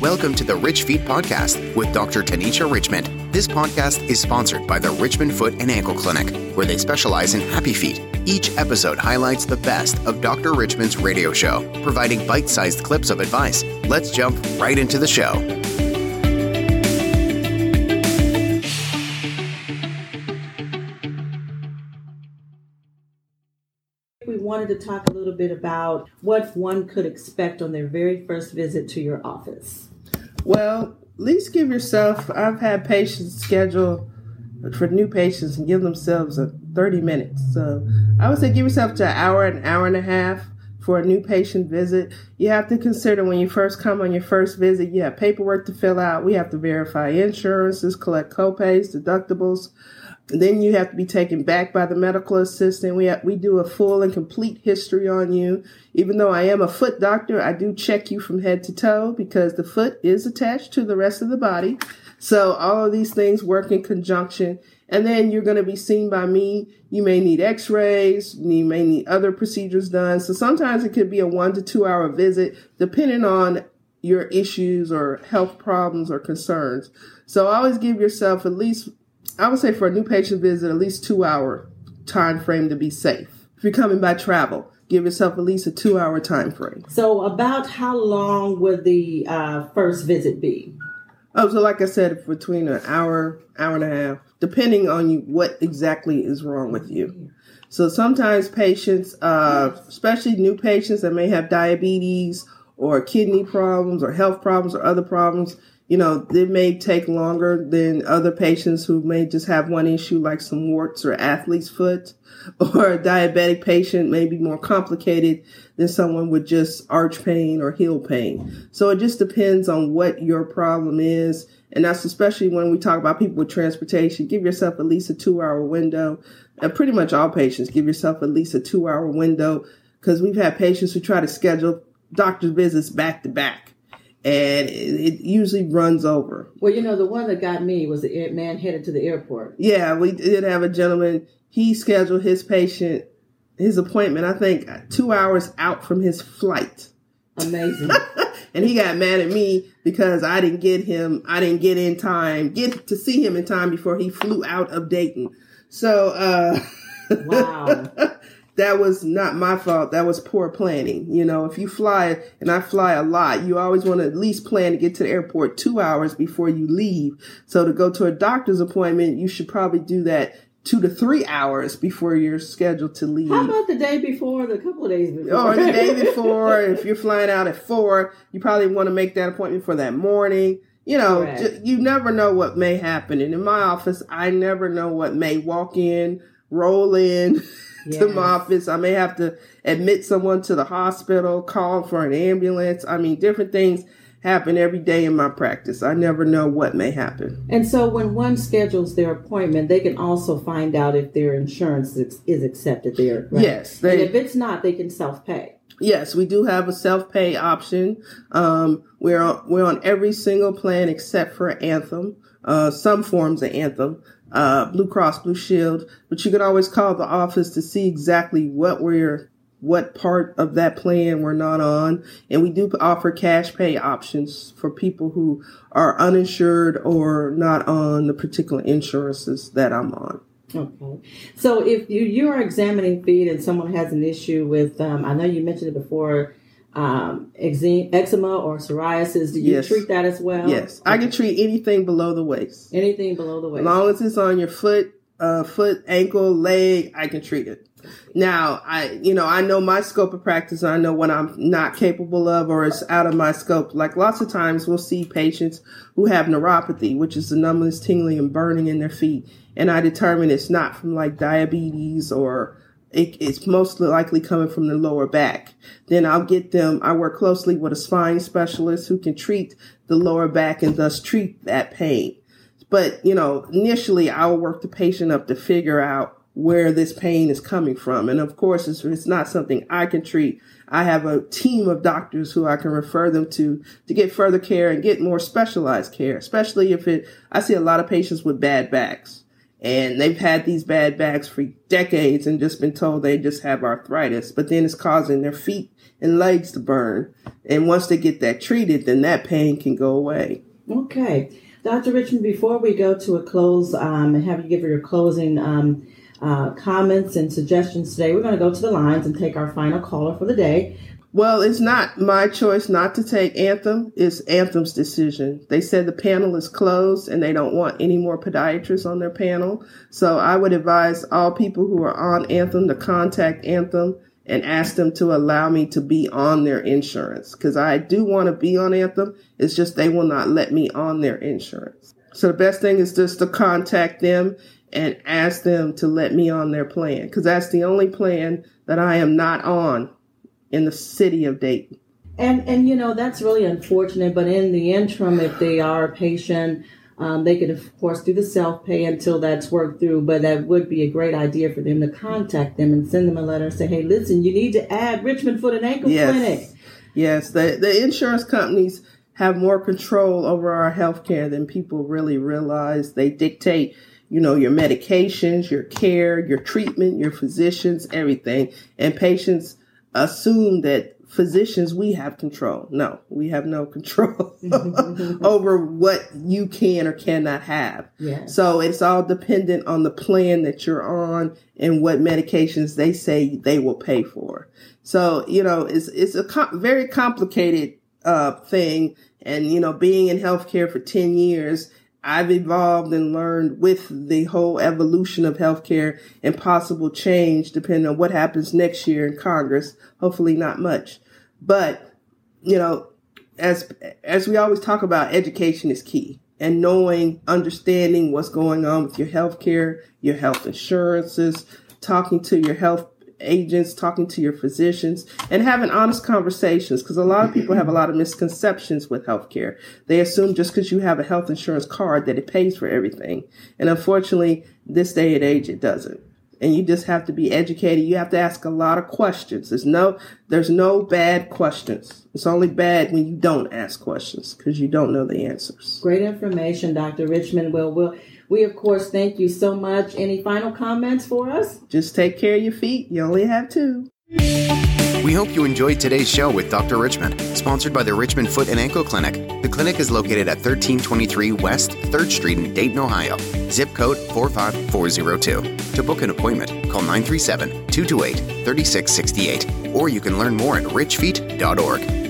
Welcome to the Rich Feet Podcast with Dr. Tanisha Richmond. This podcast is sponsored by the Richmond Foot and Ankle Clinic, where they specialize in happy feet. Each episode highlights the best of Dr. Richmond's radio show, providing bite sized clips of advice. Let's jump right into the show. Wanted to talk a little bit about what one could expect on their very first visit to your office. Well, at least give yourself. I've had patients schedule for new patients and give themselves a 30 minutes. So I would say give yourself to an hour, an hour and a half for a new patient visit. You have to consider when you first come on your first visit, you have paperwork to fill out. We have to verify insurances, collect copays, deductibles. Then you have to be taken back by the medical assistant. We have, we do a full and complete history on you. Even though I am a foot doctor, I do check you from head to toe because the foot is attached to the rest of the body. So all of these things work in conjunction. And then you're going to be seen by me. You may need x-rays. You may need other procedures done. So sometimes it could be a one to two hour visit depending on your issues or health problems or concerns. So always give yourself at least I would say for a new patient visit, at least two hour time frame to be safe. If you're coming by travel, give yourself at least a two hour time frame. So, about how long would the uh, first visit be? Oh, so like I said, between an hour, hour and a half, depending on you, what exactly is wrong with you. So sometimes patients, uh, especially new patients that may have diabetes or kidney problems or health problems or other problems, you know, it may take longer than other patients who may just have one issue like some warts or athlete's foot or a diabetic patient may be more complicated than someone with just arch pain or heel pain. So it just depends on what your problem is. And that's especially when we talk about people with transportation. Give yourself at least a two hour window. And pretty much all patients give yourself at least a two hour window because we've had patients who try to schedule doctor's visits back to back and it, usually runs over. Well, you know, the one that got me was the man headed to the airport. Yeah, we did have a gentleman. He scheduled his patient, his appointment, I think, two hours out from his flight. Amazing. and he got mad at me because I didn't get him, I didn't get in time, get to see him in time before he flew out of Dayton. So, uh, wow. That was not my fault. That was poor planning. You know, if you fly, and I fly a lot, you always want to at least plan to get to the airport two hours before you leave. So to go to a doctor's appointment, you should probably do that two to three hours before you're scheduled to leave. How about the day before, the couple of days before? Or the day before, if you're flying out at four, you probably want to make that appointment for that morning. You know, j- you never know what may happen. And in my office, I never know what may walk in, roll in. yes. to my office. I may have to admit someone to the hospital, call for an ambulance. I mean, different things happen every day in my practice. I never know what may happen. And so when one schedules their appointment, they can also find out if their insurance is, accepted there. Right? Yes. They, and if it's not, they can self-pay. Yes, we do have a self-pay option. Um, we're on, we're on every single plan except for Anthem, uh, some forms of Anthem uh, Blue Cross Blue Shield, but you can always call the office to see exactly what we're what part of that plan we're not on. And we do offer cash pay options for people who are uninsured or not on the particular insurances that I'm on. Okay. So if you, you are examining feet and someone has an issue with, um, I know you mentioned it before, um, eczema or psoriasis. Do you yes. treat that as well? Yes, okay. I can treat anything below the waist. Anything below the waist, as long as it's on your foot, uh, foot, ankle, leg, I can treat it. Now, I, you know, I know my scope of practice. I know what I'm not capable of or it's out of my scope. Like lots of times we'll see patients who have neuropathy, which is the numbness, tingling, and burning in their feet. And I determine it's not from like diabetes or it, it's most likely coming from the lower back. Then I'll get them, I work closely with a spine specialist who can treat the lower back and thus treat that pain. But, you know, initially I'll work the patient up to figure out where this pain is coming from. And of course, it's, it's not something I can treat. I have a team of doctors who I can refer them to to get further care and get more specialized care, especially if it, I see a lot of patients with bad backs and they've had these bad backs for decades and just been told they just have arthritis, but then it's causing their feet and legs to burn. And once they get that treated, then that pain can go away. Okay. Dr. Richmond, before we go to a close um, and have you give your closing um, uh, comments and suggestions today, we're going to go to the lines and take our final caller for the day. Well, it's not my choice not to take Anthem. It's Anthem's decision. They said the panel is closed and they don't want any more podiatrists on their panel. So I would advise all people who are on Anthem to contact Anthem and ask them to allow me to be on their insurance because I do want to be on Anthem. It's just they will not let me on their insurance. So the best thing is just to contact them and ask them to let me on their plan because that's the only plan that I am not on in the city of Dayton. And and you know that's really unfortunate. But in the interim, if they are a patient, um, they could of course do the self pay until that's worked through. But that would be a great idea for them to contact them and send them a letter and say, "Hey, listen, you need to add Richmond Foot and Ankle yes. Clinic." Yes, the the insurance companies have more control over our health care than people really realize. They dictate you know, your medications, your care, your treatment, your physicians, everything. And patients assume that physicians we have control. No, we have no control over what you can or cannot have. Yeah. So it's all dependent on the plan that you're on and what medications they say they will pay for. So, you know, it's it's a com- very complicated uh thing and you know, being in healthcare for 10 years I've evolved and learned with the whole evolution of healthcare and possible change depending on what happens next year in Congress. Hopefully not much. But, you know, as, as we always talk about, education is key and knowing, understanding what's going on with your healthcare, your health insurances, talking to your health agents, talking to your physicians, and having honest conversations because a lot of people have a lot of misconceptions with healthcare. They assume just because you have a health insurance card that it pays for everything. And unfortunately, this day and age, it doesn't. And you just have to be educated. You have to ask a lot of questions. There's no, there's no bad questions. It's only bad when you don't ask questions because you don't know the answers. Great information, Dr. Richmond. Well, we'll we, of course, thank you so much. Any final comments for us? Just take care of your feet. You only have two. We hope you enjoyed today's show with Dr. Richmond, sponsored by the Richmond Foot and Ankle Clinic. The clinic is located at 1323 West 3rd Street in Dayton, Ohio. Zip code 45402. To book an appointment, call 937 228 3668, or you can learn more at richfeet.org.